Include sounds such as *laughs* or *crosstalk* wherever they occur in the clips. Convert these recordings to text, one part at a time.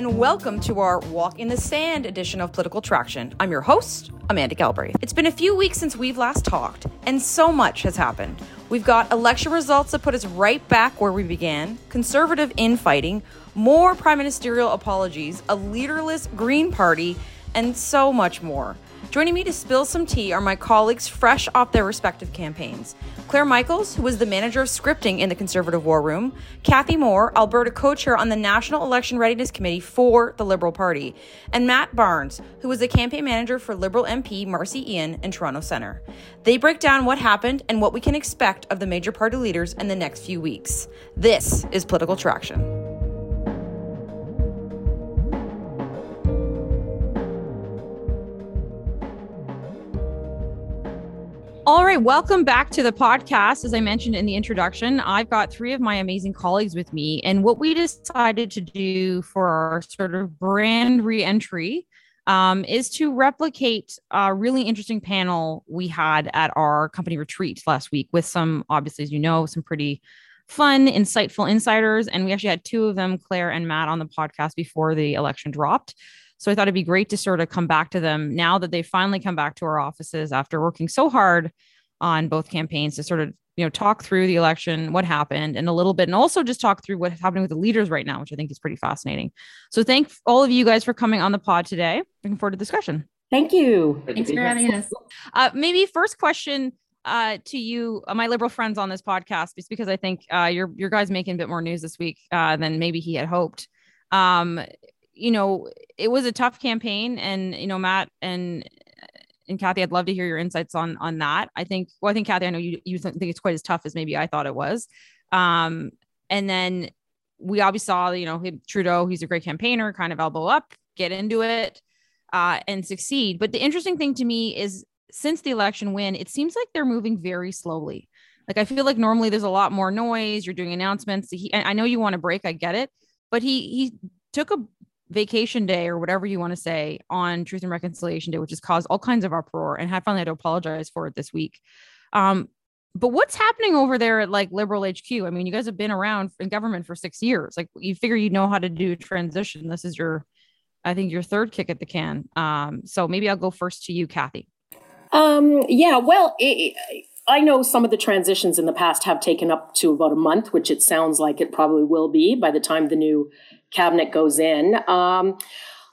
and welcome to our Walk in the Sand edition of Political Traction. I'm your host, Amanda Galbraith. It's been a few weeks since we've last talked, and so much has happened. We've got election results that put us right back where we began, conservative infighting, more prime ministerial apologies, a leaderless Green Party, and so much more. Joining me to spill some tea are my colleagues fresh off their respective campaigns. Claire Michaels, who was the manager of scripting in the Conservative War Room, Kathy Moore, Alberta co chair on the National Election Readiness Committee for the Liberal Party, and Matt Barnes, who was the campaign manager for Liberal MP Marci Ien in Toronto Centre. They break down what happened and what we can expect of the major party leaders in the next few weeks. This is Political Traction. All right, welcome back to the podcast. As I mentioned in the introduction, I've got three of my amazing colleagues with me. And what we decided to do for our sort of brand reentry um, is to replicate a really interesting panel we had at our company retreat last week with some, obviously, as you know, some pretty fun, insightful insiders. And we actually had two of them, Claire and Matt, on the podcast before the election dropped. So I thought it'd be great to sort of come back to them now that they've finally come back to our offices after working so hard on both campaigns to sort of you know talk through the election what happened and a little bit and also just talk through what's happening with the leaders right now which i think is pretty fascinating. So thank all of you guys for coming on the pod today. Looking forward to the discussion. Thank you. Thanks for having us. Uh, maybe first question uh, to you, uh, my liberal friends on this podcast, just because I think uh, your your guys making a bit more news this week uh, than maybe he had hoped. Um, you know, it was a tough campaign, and you know, Matt and and Kathy, I'd love to hear your insights on on that. I think, well, I think Kathy, I know you you think it's quite as tough as maybe I thought it was. Um, and then we obviously saw, you know, Trudeau, he's a great campaigner, kind of elbow up, get into it, uh, and succeed. But the interesting thing to me is since the election win, it seems like they're moving very slowly. Like I feel like normally there's a lot more noise. You're doing announcements. He, I know you want a break, I get it, but he he took a vacation day or whatever you want to say on Truth and Reconciliation Day, which has caused all kinds of uproar and had finally had to apologize for it this week. Um, but what's happening over there at like Liberal HQ? I mean, you guys have been around in government for six years. Like you figure you know how to do transition. This is your, I think, your third kick at the can. Um, so maybe I'll go first to you, Kathy. Um, yeah, well, it, I know some of the transitions in the past have taken up to about a month, which it sounds like it probably will be by the time the new cabinet goes in. Um,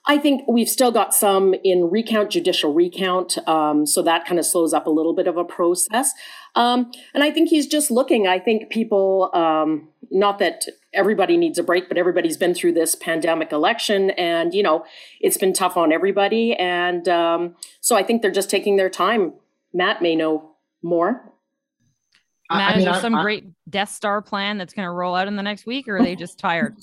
I think we've still got some in recount, judicial recount. Um, so that kind of slows up a little bit of a process. Um, and I think he's just looking. I think people, um, not that everybody needs a break, but everybody's been through this pandemic election and, you know, it's been tough on everybody. And um, so I think they're just taking their time. Matt may know more. Matt, I mean, is there I, some I, great Death Star plan that's going to roll out in the next week, or are they just *laughs* tired?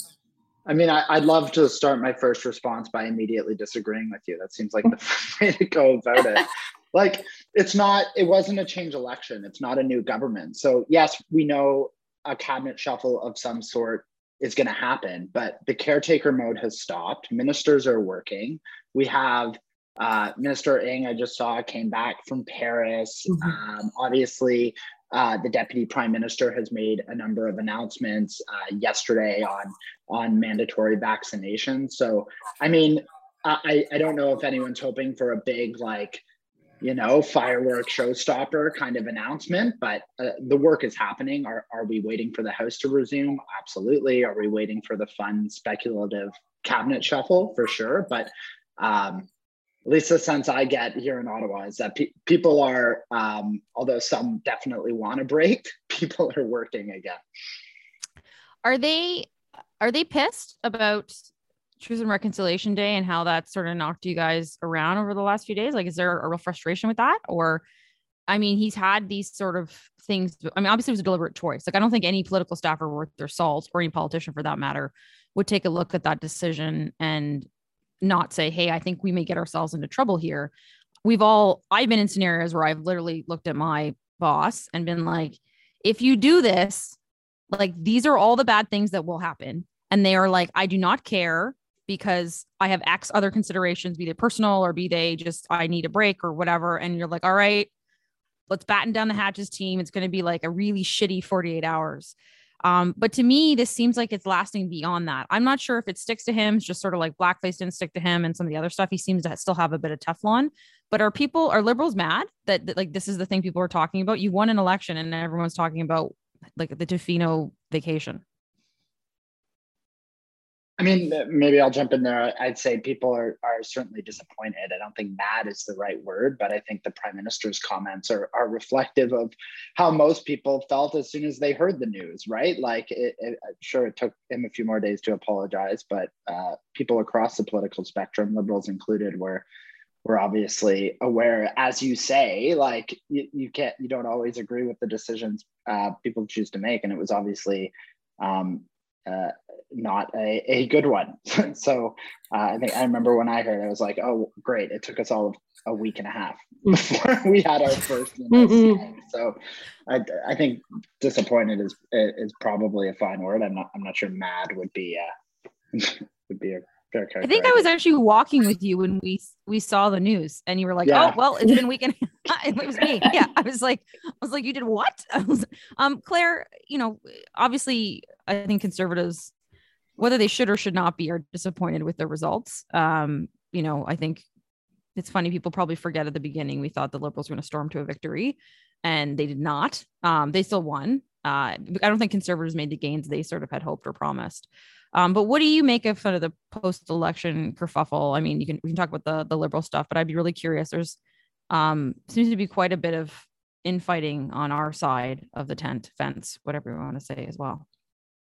I mean, I, would love to start my first response by immediately disagreeing with you. That seems like the *laughs* way to go about it. *laughs* like, it's not, it wasn't a change election. It's not a new government. So, yes, we know a cabinet shuffle of some sort is going to happen, but the caretaker mode has stopped. Ministers are working. We have uh, Minister Ng, I just saw, came back from Paris. Mm-hmm. Um, obviously, uh, the deputy prime minister has made a number of announcements uh, yesterday on on mandatory vaccination. So, I mean, I, I don't know if anyone's hoping for a big like you know firework showstopper kind of announcement, but uh, the work is happening. Are are we waiting for the House to resume? Absolutely. Are we waiting for the fun speculative cabinet shuffle for sure? But um, at least the sense I get here in Ottawa is that pe- people are, um, although some definitely want a break, *laughs* people are working again. Are they are they pissed about Truth and Reconciliation Day and how that sort of knocked you guys around over the last few days? Like, is there a real frustration with that, or I mean, he's had these sort of things. I mean, obviously, it was a deliberate choice. Like, I don't think any political staffer worth their salt, or any politician for that matter, would take a look at that decision and not say, hey, I think we may get ourselves into trouble here. We've all, I've been in scenarios where I've literally looked at my boss and been like, if you do this, like these are all the bad things that will happen. And they are like, I do not care. because I have X other considerations, be they personal or be they just I need a break or whatever. And you're like, all right, let's batten down the hatches team. It's going to be like a really shitty 48 hours. Um, but to me, this seems like it's lasting beyond that. I'm not sure if it sticks to him. It's just sort of like blackface didn't stick to him and some of the other stuff. He seems to still have a bit of Teflon. But are people, are liberals mad that, that like this is the thing people are talking about? You won an election and everyone's talking about like the Tofino vacation. I mean, maybe I'll jump in there. I'd say people are, are certainly disappointed. I don't think mad is the right word, but I think the prime minister's comments are, are reflective of how most people felt as soon as they heard the news, right? Like, it, it, sure, it took him a few more days to apologize, but uh, people across the political spectrum, liberals included, were were obviously aware, as you say, like you, you can't, you don't always agree with the decisions uh, people choose to make, and it was obviously um, uh, not a, a good one. *laughs* so uh, I think I remember when I heard it, I was like, oh, great. It took us all a week and a half *laughs* before we had our first. *laughs* Mm-hmm. So I, I think disappointed is is probably a fine word. I'm not I'm not sure mad would be uh, would be a I think I was actually walking with you when we we saw the news, and you were like, yeah. "Oh, well, it's been weekend." it was me. Yeah, I was like, I was like, "You did what?" Was, um, Claire, you know, obviously, I think conservatives, whether they should or should not be, are disappointed with the results. Um, you know, I think it's funny. People probably forget at the beginning we thought the liberals were going to storm to a victory, and they did not. Um, they still won. Uh, I don't think conservatives made the gains they sort of had hoped or promised. Um, but what do you make of sort of the post-election kerfuffle? I mean, you can we can talk about the the liberal stuff, but I'd be really curious. There's um, seems to be quite a bit of infighting on our side of the tent fence, whatever you want to say as well.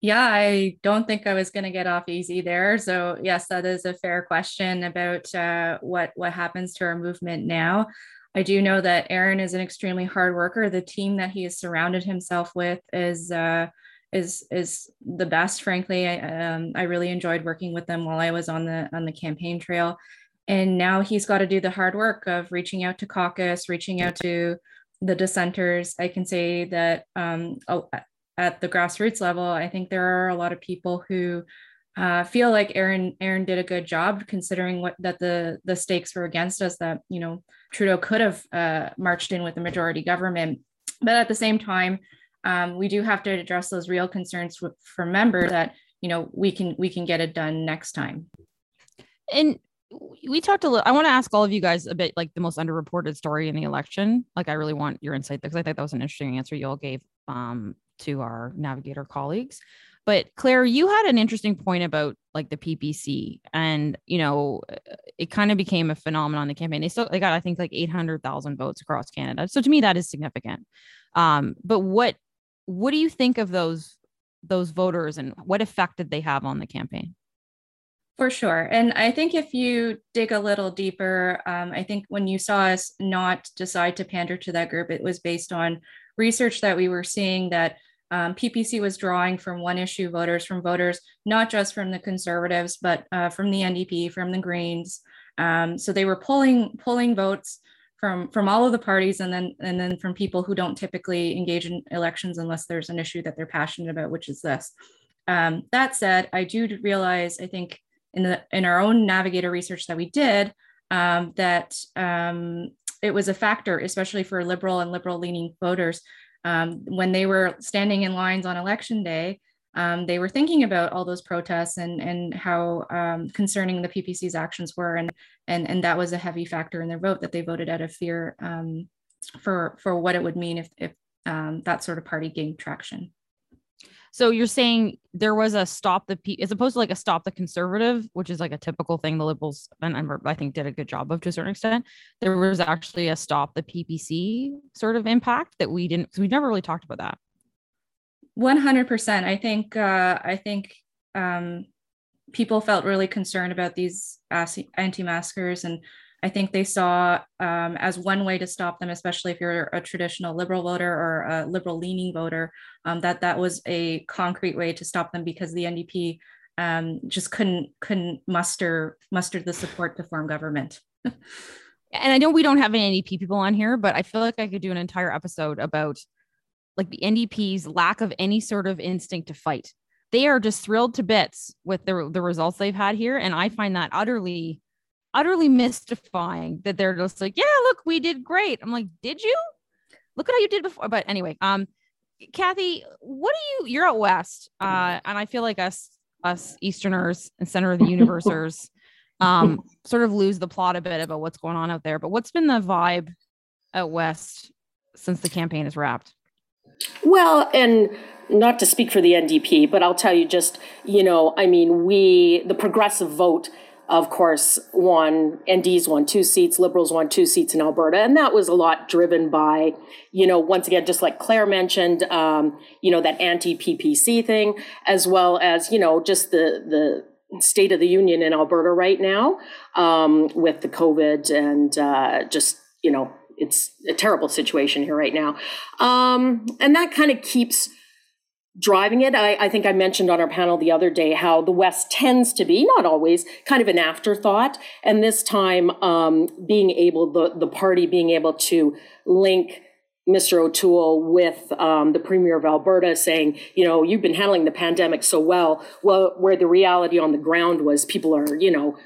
Yeah, I don't think I was going to get off easy there. So yes, that is a fair question about uh, what what happens to our movement now. I do know that Erin is an extremely hard worker. The team that he has surrounded himself with is uh, is is the best frankly I, um, I really enjoyed working with them while i was on the on the campaign trail and now he's got to do the hard work of reaching out to caucus reaching out to the dissenters i can say that um, at the grassroots level i think there are a lot of people who uh, feel like erin erin did a good job considering what that the the stakes were against us that you know trudeau could have uh, marched in with a majority government. But at the same time um, we do have to address those real concerns for members that you know we can we can get it done next time. And we talked a little i want to ask all of you guys a bit like the most underreported story in the election. Like i really want your insight because i think that was an interesting answer you all gave um, to our navigator colleagues but claire you had an interesting point about like the ppc and you know it kind of became a phenomenon in the campaign they still they got i think like 800000 votes across canada so to me that is significant um, but what what do you think of those those voters and what effect did they have on the campaign? For sure. And I think if you dig a little deeper, um, I think when you saw us not decide to pander to that group, it was based on research that we were seeing that um, PPC was drawing from one issue voters, from voters, not just from the conservatives, but uh, from the NDP, from the Greens. Um, so they were pulling pulling votes from from all of the parties and then and then from people who don't typically engage in elections unless there's an issue that they're passionate about which is this um, that said i do realize i think in the in our own navigator research that we did um, that um, it was a factor especially for liberal and liberal leaning voters um, when they were standing in lines on election day um, they were thinking about all those protests and and how um, concerning the PPC's actions were, and and and that was a heavy factor in their vote that they voted out of fear um, for for what it would mean if if um, that sort of party gained traction. So you're saying there was a stop the P as opposed to like a stop the conservative, which is like a typical thing the liberals and I think did a good job of to a certain extent. There was actually a stop the PPC sort of impact that we didn't we never really talked about that. 100%. I think, uh, I think um, people felt really concerned about these anti-maskers and I think they saw um, as one way to stop them, especially if you're a traditional liberal voter or a liberal leaning voter, um, that that was a concrete way to stop them because the NDP um, just couldn't couldn't muster muster the support to form government. *laughs* and I know we don't have any NDP people on here, but I feel like I could do an entire episode about like the NDP's lack of any sort of instinct to fight. they are just thrilled to bits with the, the results they've had here. And I find that utterly, utterly mystifying that they're just like, yeah, look, we did great. I'm like, did you? Look at how you did before. But anyway, um, Kathy, what do you, you're out West. Uh, and I feel like us, us Easterners and center of the universers, *laughs* um, sort of lose the plot a bit about what's going on out there. But what's been the vibe out West since the campaign is wrapped? Well, and not to speak for the NDP, but I'll tell you just, you know, I mean, we, the progressive vote, of course, won, NDs won two seats, Liberals won two seats in Alberta. And that was a lot driven by, you know, once again, just like Claire mentioned, um, you know, that anti PPC thing, as well as, you know, just the, the, state of the union in Alberta right now um, with the COVID and uh, just, you know, it's a terrible situation here right now. Um, and that kind of keeps driving it. I, I, think I mentioned on our panel the other day how the West tends to be, not always, kind of an afterthought. And this time, um, being able, the, the party being able to link Mr. O'Toole with um, the Premier of Alberta saying, you know, you've been handling the pandemic so well. Well, where the reality on the ground was people are, you know,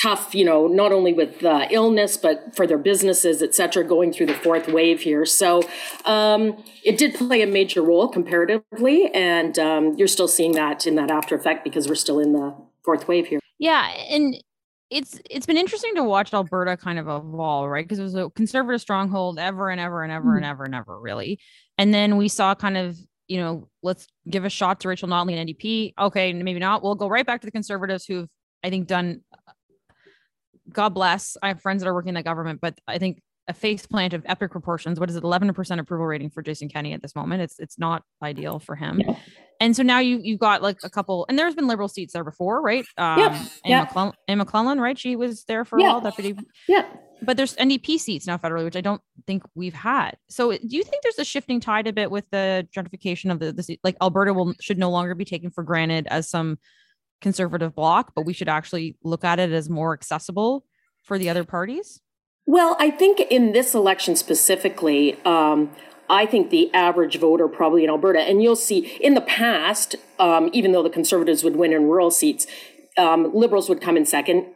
tough, you know, not only with uh, illness, but for their businesses, et cetera, going through the fourth wave here. So um, it did play a major role comparatively. And um, you're still seeing that in that after effect because we're still in the fourth wave here. Yeah. And it's it's been interesting to watch Alberta kind of evolve, right? Because it was a conservative stronghold ever and ever and ever mm. and ever and ever, really. And then we saw kind of you know, let's give a shot to Rachel Notley and NDP. Okay, maybe not. We'll go right back to the conservatives who've, I think, done God bless. I have friends that are working in the government, but I think a face plant of epic proportions. What is it? 11% approval rating for Jason Kenney at this moment. It's it's not ideal for him. Yeah. And so now you you've got like a couple, and there's been liberal seats there before, right? Um, yeah. Anne, yeah. McLellan, Anne McLellan, right? She was there for yeah. a while, deputy. Yeah. But there's NDP seats now federally, which I don't think we've had. So do you think there's a shifting tide a bit with the gentrification of the, the like Alberta will should no longer be taken for granted as some conservative block, but we should actually look at it as more accessible for the other parties? Well, I think in this election specifically, um, I think the average voter probably in Alberta, and you'll see in the past, um, even though the Conservatives would win in rural seats, um, Liberals would come in second.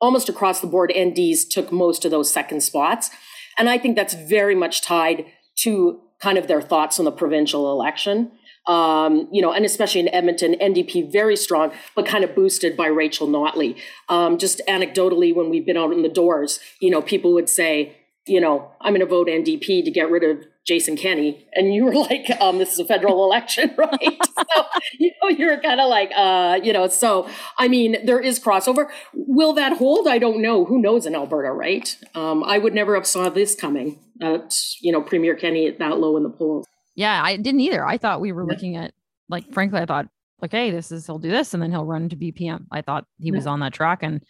Almost across the board, NDs took most of those second spots. And I think that's very much tied to kind of their thoughts on the provincial election um, you know, and especially in Edmonton, NDP very strong, but kind of boosted by Rachel Notley. Um, just anecdotally, when we've been out in the doors, you know, people would say, you know, I'm going to vote NDP to get rid of Jason Kenney. And you were *laughs* like, um, this is a federal election, *laughs* right? so, you know, you're kind of like, uh, you know, so, I mean, there is crossover. Will that hold? I don't know. Who knows in Alberta, right? Um, I would never have saw this coming, uh, you know, Premier Kenney that low in the polls. Yeah, I didn't either. I thought we were yeah. looking at like frankly, I thought, okay, this is he'll do this and then he'll run to BPM. I thought he yeah. was on that track. And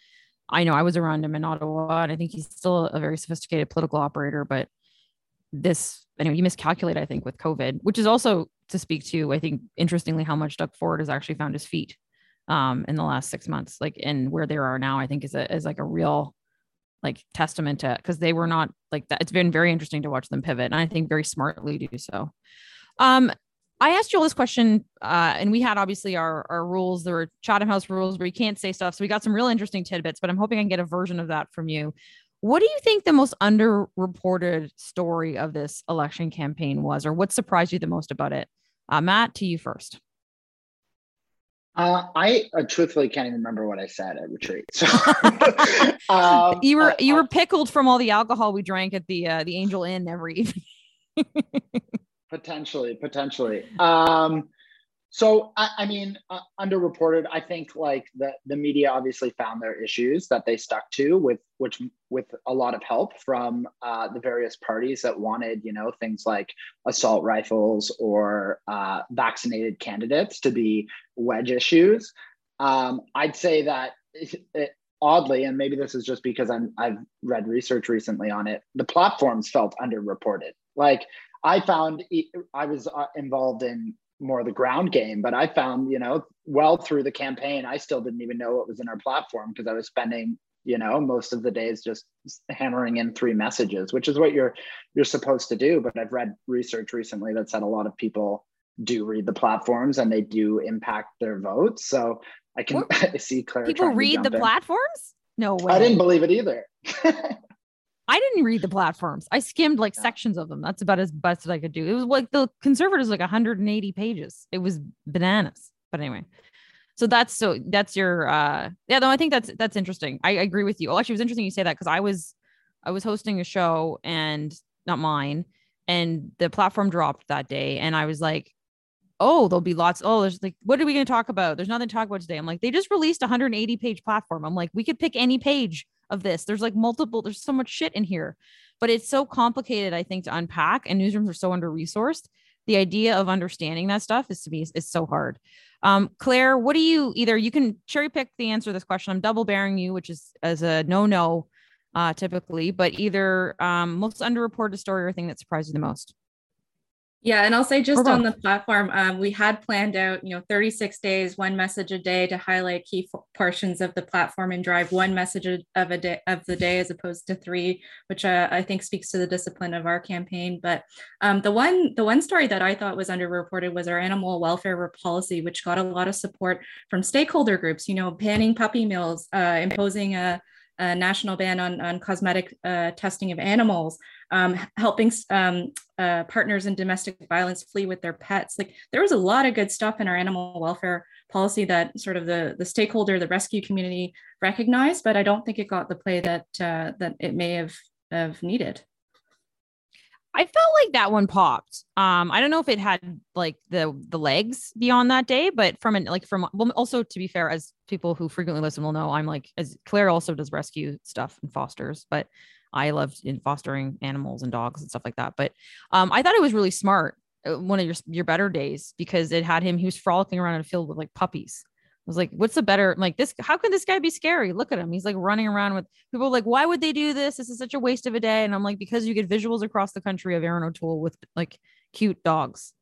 I know I was around him in Ottawa, and I think he's still a very sophisticated political operator, but this anyway, he miscalculated, I think, with COVID, which is also to speak to, I think, interestingly, how much Doug Ford has actually found his feet um in the last six months. Like and where they are now, I think is a is like a real like testament to because they were not like that. It's been very interesting to watch them pivot, and I think very smartly do so. Um, I asked you all this question, uh, and we had obviously our our rules. There were Chatham House rules where you can't say stuff. So we got some real interesting tidbits, but I'm hoping I can get a version of that from you. What do you think the most underreported story of this election campaign was, or what surprised you the most about it? Uh, Matt, to you first. Uh, I uh, truthfully can't even remember what I said at retreat. So *laughs* *laughs* um, you were you were pickled from all the alcohol we drank at the uh, the Angel Inn every evening. *laughs* potentially, potentially. Um, so I, I mean, uh, underreported. I think like the the media obviously found their issues that they stuck to with which with a lot of help from uh, the various parties that wanted you know things like assault rifles or uh, vaccinated candidates to be wedge issues. Um, I'd say that it, it, oddly, and maybe this is just because I'm I've read research recently on it. The platforms felt underreported. Like I found I was uh, involved in more the ground game. But I found, you know, well through the campaign, I still didn't even know what was in our platform because I was spending, you know, most of the days just hammering in three messages, which is what you're you're supposed to do. But I've read research recently that said a lot of people do read the platforms and they do impact their votes. So I can *laughs* I see Claire. People read the in. platforms? No way. I didn't believe it either. *laughs* I didn't read the platforms. I skimmed like sections of them. That's about as best as I could do. It was like the conservatives like 180 pages. It was bananas. But anyway, so that's so that's your uh yeah. No, I think that's that's interesting. I, I agree with you. Oh, actually, it was interesting you say that because I was I was hosting a show and not mine, and the platform dropped that day, and I was like, oh, there'll be lots. Oh, there's like, what are we going to talk about? There's nothing to talk about today. I'm like, they just released a 180 page platform. I'm like, we could pick any page of this. There's like multiple, there's so much shit in here, but it's so complicated, I think, to unpack. And newsrooms are so under resourced. The idea of understanding that stuff is to me is so hard. Um, Claire, what do you either you can cherry pick the answer to this question? I'm double bearing you, which is as a no no uh, typically, but either um, most underreported story or thing that surprised you the most. Yeah, and I'll say just on the platform, um, we had planned out, you know, 36 days, one message a day to highlight key f- portions of the platform and drive one message of a day of the day as opposed to three, which uh, I think speaks to the discipline of our campaign. But um, the one the one story that I thought was underreported was our animal welfare policy, which got a lot of support from stakeholder groups. You know, banning puppy mills, uh, imposing a a national ban on, on cosmetic uh, testing of animals, um, helping um, uh, partners in domestic violence flee with their pets. Like there was a lot of good stuff in our animal welfare policy that sort of the, the stakeholder, the rescue community recognized, but I don't think it got the play that uh, that it may have, have needed. I felt like that one popped. Um, I don't know if it had like the the legs beyond that day, but from an like from well, also to be fair, as people who frequently listen will know, I'm like as Claire also does rescue stuff and fosters, but I loved in fostering animals and dogs and stuff like that. But um, I thought it was really smart. Uh, one of your your better days because it had him. He was frolicking around in a field with like puppies was like, what's the better like this? How can this guy be scary? Look at him. He's like running around with people like, why would they do this? This is such a waste of a day. And I'm like, because you get visuals across the country of Erin O'Toole with like cute dogs.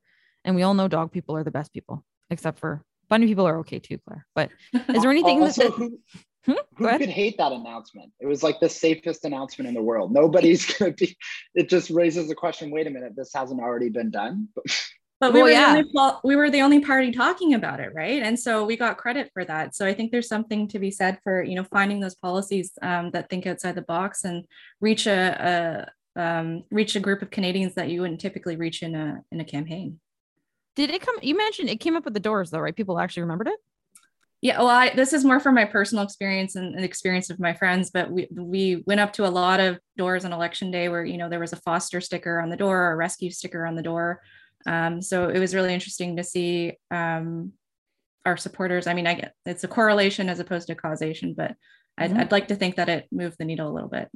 And we all know dog people are the best people, except for bunny people are okay too, Claire. But is there *laughs* anything also, that, who, hmm? who could hate that announcement? It was like the safest announcement in the world. Nobody's *laughs* gonna be it just raises the question, wait a minute, this hasn't already been done. *laughs* but we well, were yeah. the only, we were the only party talking about it right? And so we got credit for that. So i think there's something to be said for you know finding those policies um, that think outside the box and reach a, a um, reach a group of canadians that you wouldn't typically reach in a in a campaign. Did it come you mentioned it came up with the doors though right? People actually remembered it? Yeah well I, this is more from my personal experience and, and experience of my friends but we we went up to a lot of doors on election day where you know there was a foster sticker on the door or a rescue sticker on the door um, so it was really interesting to see um, our supporters. I mean, I get it's a correlation as opposed to causation, but I'd, mm-hmm. I'd, like to think that it moved the needle a little bit.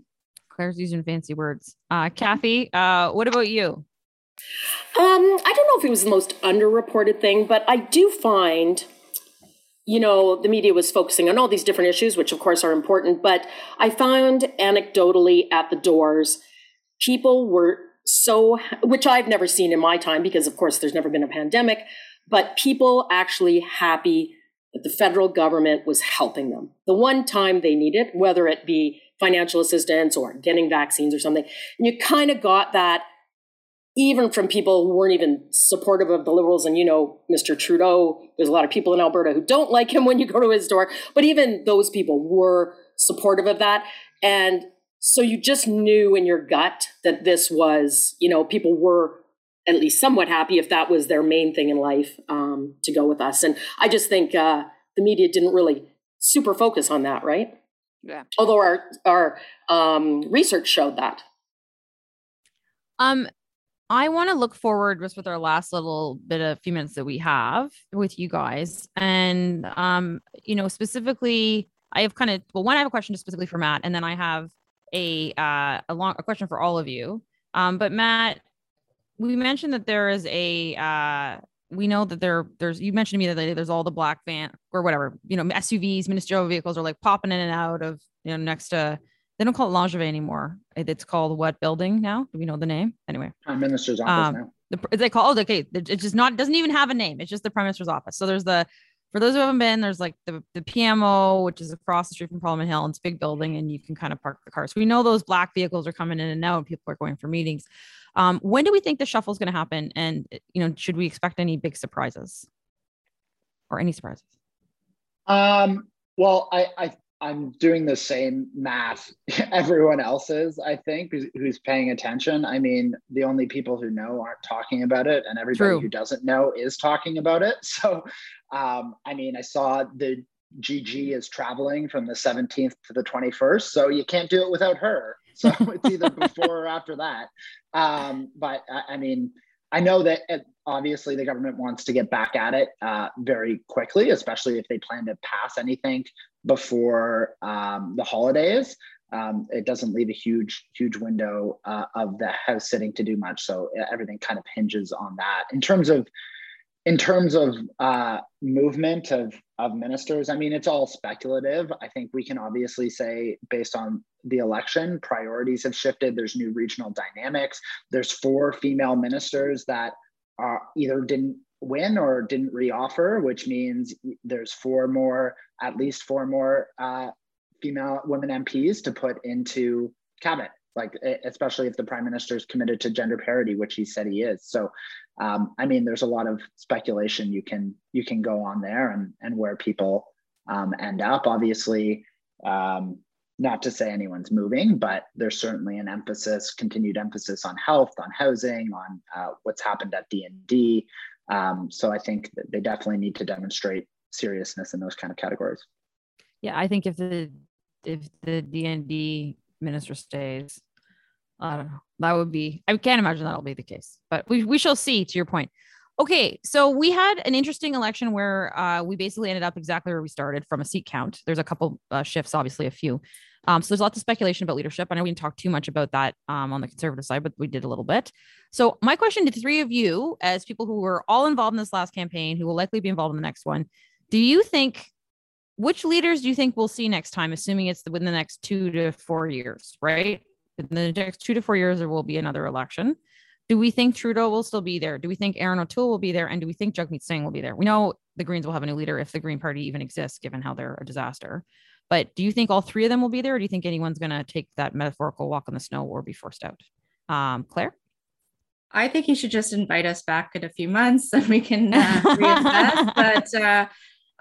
Claire's using fancy words. Uh, Kathy, uh, what about you? Um, I don't know if it was the most underreported thing, but I do find, you know, the media was focusing on all these different issues, which of course are important, but I found anecdotally at the doors, people were so, which I've never seen in my time because, of course, there's never been a pandemic, but people actually happy that the federal government was helping them. The one time they needed, whether it be financial assistance or getting vaccines or something. And you kind of got that even from people who weren't even supportive of the liberals. And you know, Mr. Trudeau, there's a lot of people in Alberta who don't like him when you go to his door, but even those people were supportive of that. And so you just knew in your gut that this was, you know, people were at least somewhat happy if that was their main thing in life um, to go with us. And I just think uh, the media didn't really super focus on that, right? Yeah. Although our our um, research showed that. Um, I want to look forward just with our last little bit of few minutes that we have with you guys, and um, you know, specifically, I have kind of well, one, I have a question specifically for Matt, and then I have a uh, a long a question for all of you. Um, but Matt, we mentioned that there is a uh, we know that there there's you mentioned to me that there's all the black van or whatever you know SUVs ministerial vehicles are like popping in and out of you know next to they don't call it Langevin anymore. It's called what building now? Do we know the name? Anyway. Prime minister's office um, now. the, they call it okay it's just not doesn't even have a name. It's just the prime minister's office. So there's the for those who haven't been, there's like the, the PMO, which is across the street from Parliament Hill, and it's a big building, and you can kind of park the cars. We know those black vehicles are coming in and out, and people are going for meetings. Um, when do we think the shuffle is going to happen? And you know, should we expect any big surprises or any surprises? Um, well, I, I I'm doing the same math *laughs* everyone else is, I think, who's, who's, paying attention. I mean, the only people who know aren't talking about it, and everybody True. who doesn't know is talking about it. *laughs* So, um, I mean, I saw the GG is traveling from the 17th to the 21st, so you can't do it without her. So *laughs* it's either before or after that. Um, but I, I mean, I know that obviously the government wants to get back at it uh, very quickly, especially if they plan to pass anything before um, the holidays. Um, it doesn't leave a huge, huge window uh, of the House sitting to do much. So everything kind of hinges on that. In terms of in terms of uh, movement of, of ministers, I mean, it's all speculative. I think we can obviously say, based on the election, priorities have shifted. There's new regional dynamics. There's four female ministers that uh, either didn't win or didn't reoffer, which means there's four more, at least four more uh, female women MPs to put into cabinet like especially if the prime minister is committed to gender parity which he said he is. So um, i mean there's a lot of speculation you can you can go on there and and where people um, end up. Obviously um, not to say anyone's moving but there's certainly an emphasis continued emphasis on health on housing on uh, what's happened at d&d um, so i think that they definitely need to demonstrate seriousness in those kind of categories yeah i think if the if the d&d minister stays. I don't know. That would be, I can't imagine that'll be the case, but we, we shall see to your point. Okay. So we had an interesting election where uh, we basically ended up exactly where we started from a seat count. There's a couple uh, shifts, obviously a few. Um, so there's lots of speculation about leadership. I know we didn't talk too much about that um, on the conservative side, but we did a little bit. So my question to three of you, as people who were all involved in this last campaign, who will likely be involved in the next one, do you think which leaders do you think we'll see next time, assuming it's within the next two to four years, right? In the next two to four years, there will be another election. Do we think Trudeau will still be there? Do we think Erin O'Toole will be there? And do we think Jagmeet Singh will be there? We know the Greens will have a new leader if the Green Party even exists, given how they're a disaster. But do you think all three of them will be there? Or do you think anyone's going to take that metaphorical walk on the snow or be forced out? Um, Claire? I think he should just invite us back in a few months *laughs* and we can uh, reassess. *laughs* but uh,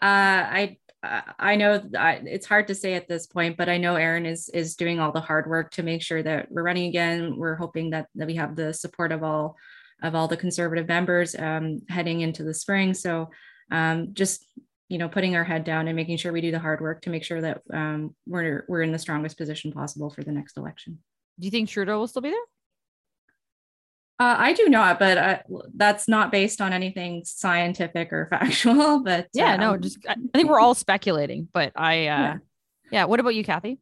uh, I I know it's hard to say at this point, but I know Erin is is doing all the hard work to make sure that we're running again. We're hoping that, that we have the support of all of all the conservative members um, heading into the spring. So um, just you know putting our head down and making sure we do the hard work to make sure that um, we're we're in the strongest position possible for the next election. Do you think Trudeau will still be there? Uh, I do not, but uh, that's not based on anything scientific or *laughs* factual. But yeah, um, no, just I think we're all *laughs* speculating. But I, uh, yeah. yeah. What about you, Kathy?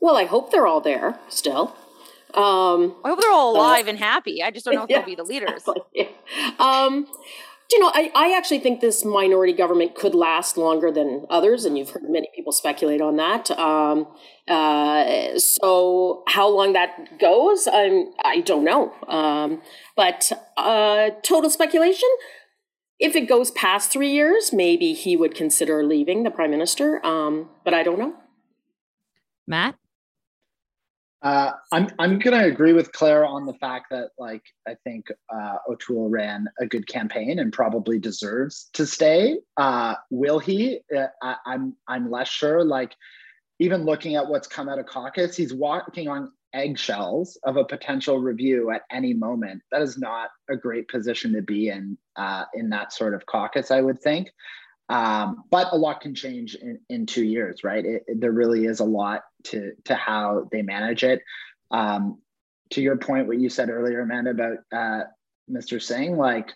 Well, I hope they're all there still. Um, I hope they're all alive and happy. I just don't know if *laughs* yeah, they'll be the leaders. Exactly. Um, you know, I, I actually think this minority government could last longer than others, and you've heard many people speculate on that. Um, uh, so, how long that goes, I'm, I don't know. Um, but uh, total speculation. If it goes past three years, maybe he would consider leaving the prime minister. Um, but I don't know. Matt. Uh, I'm I'm gonna agree with Claire on the fact that like I think uh, O'Toole ran a good campaign and probably deserves to stay. Uh, will he? Uh, I, I'm I'm less sure. Like even looking at what's come out of caucus, he's walking on eggshells of a potential review at any moment. That is not a great position to be in uh, in that sort of caucus. I would think. Um, but a lot can change in, in two years, right? It, it, there really is a lot to to how they manage it. Um, to your point, what you said earlier, Amanda, about uh, Mr. Singh, like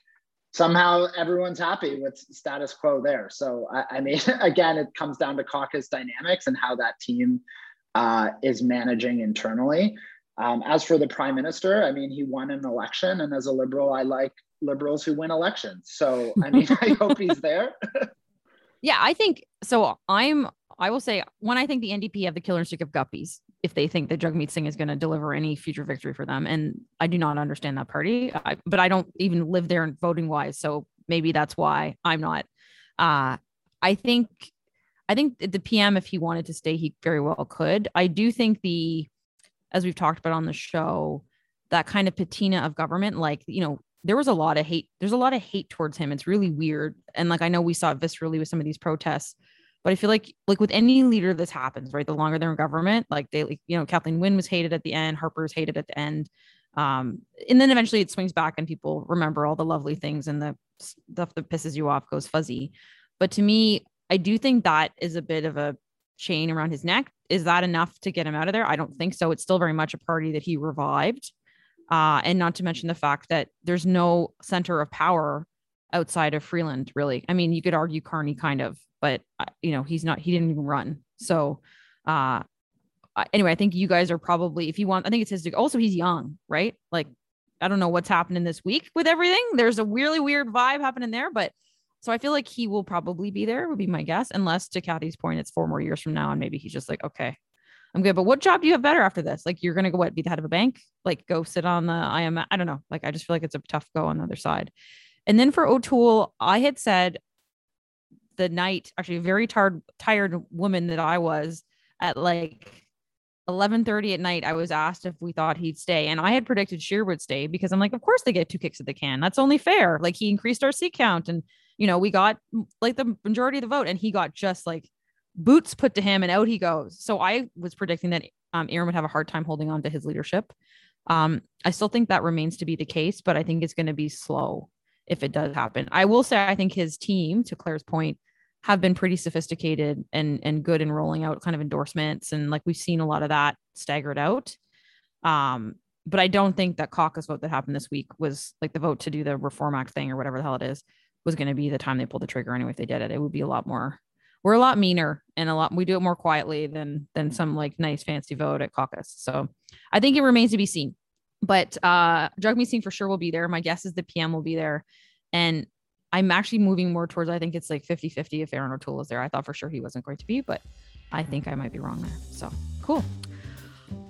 somehow everyone's happy with status quo there. So I, I mean, *laughs* again, it comes down to caucus dynamics and how that team uh, is managing internally. Um, as for the prime minister, I mean, he won an election, and as a liberal, I like liberals who win elections. So I mean, I *laughs* hope he's there. *laughs* Yeah, I think so. I'm I will say when I think the NDP have the killer instinct of guppies, if they think that Jagmeet Singh is going to deliver any future victory for them, and I do not understand that party, I, but I don't even live there voting wise, so maybe that's why I'm not. Uh, I think I think the PM, if he wanted to stay, he very well could. I do think the, as we've talked about on the show, that kind of patina of government. Like, you know, there was a lot of hate. There's a lot of hate towards him. It's really weird. And like, I know we saw it viscerally with some of these protests, but I feel like, like with any leader, this happens, right? The longer they're in government, like they, like, you know, Kathleen Wynne was hated at the end, Harper's hated at the end. Um, and then eventually it swings back and people remember all the lovely things and the stuff that pisses you off goes fuzzy. But to me, I do think that is a bit of a chain around his neck. Is that enough to get him out of there? I don't think so. It's still very much a party that he revived. Uh, and not to mention the fact that there's no center of power outside of Freeland, really. I mean, you could argue Carney kind of, but uh, you know, he's not, he didn't even run. So, uh, anyway, I think you guys are probably, if you want, I think it's his, also he's young, right? Like, I don't know what's happening this week with everything. There's a really weird vibe happening there, but so I feel like he will probably be there, would be my guess, unless to Kathy's point, it's four more years from now, and maybe he's just like, okay, I'm good. But what job do you have better after this? Like you're gonna go what be the head of a bank? Like go sit on the I am I don't know. Like I just feel like it's a tough go on the other side. And then for O'Toole, I had said the night, actually a very tired, tired woman that I was at like 11:30 at night, I was asked if we thought he'd stay, and I had predicted Scheer would stay because I'm like, of course they get two kicks at the can. That's only fair. Like he increased our seat count, and you know we got like the majority of the vote, and he got just like boots put to him, and out he goes. So I was predicting that um, Erin would have a hard time holding on to his leadership. Um, I still think that remains to be the case, but I think it's going to be slow if it does happen. I will say I think his team, to Claire's point, have been pretty sophisticated and and good in rolling out kind of endorsements and like we've seen a lot of that staggered out um but i don't think that caucus vote that happened this week was like the vote to do the reform act thing or whatever the hell it is was going to be the time they pulled the trigger anyway if they did it it would be a lot more we're a lot meaner and a lot we do it more quietly than than some like nice fancy vote at caucus so i think it remains to be seen but uh Jagmeet Singh for sure will be there my guess is the pm will be there and I'm actually moving more towards I think it's like 50 50 if Erin O'Toole is there. I thought for sure he wasn't going to be, but I think I might be wrong there. So cool.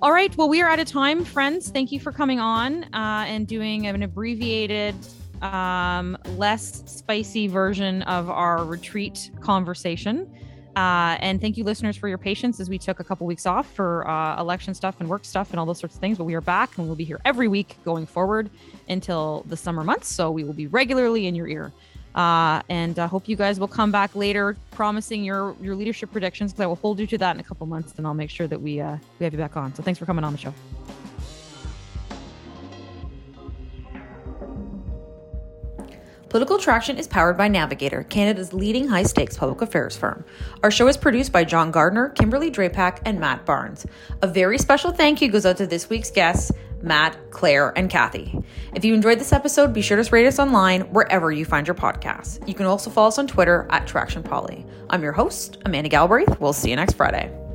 All right. Well, we are out of time, friends. Thank you for coming on uh, and doing an abbreviated, um, less spicy version of our retreat conversation. Uh, and thank you, listeners, for your patience as we took a couple weeks off for uh, election stuff and work stuff and all those sorts of things. But we are back and we'll be here every week going forward until the summer months. So we will be regularly in your ear. Uh, and I hope you guys will come back later, promising your your leadership predictions because I will hold you to that in a couple months, and I'll make sure that we uh, we have you back on. So thanks for coming on the show. Political Traction is powered by Navigator, Canada's leading high stakes public affairs firm. Our show is produced by John Gardner, Kimberly Drapak, and Matt Barnes. A very special thank you goes out to this week's guests, Matt, Claire, and Kathy. If you enjoyed this episode, be sure to rate us online wherever you find your podcasts. You can also follow us on Twitter at Traction Poly. I'm your host, Amanda Galbraith. We'll see you next Friday.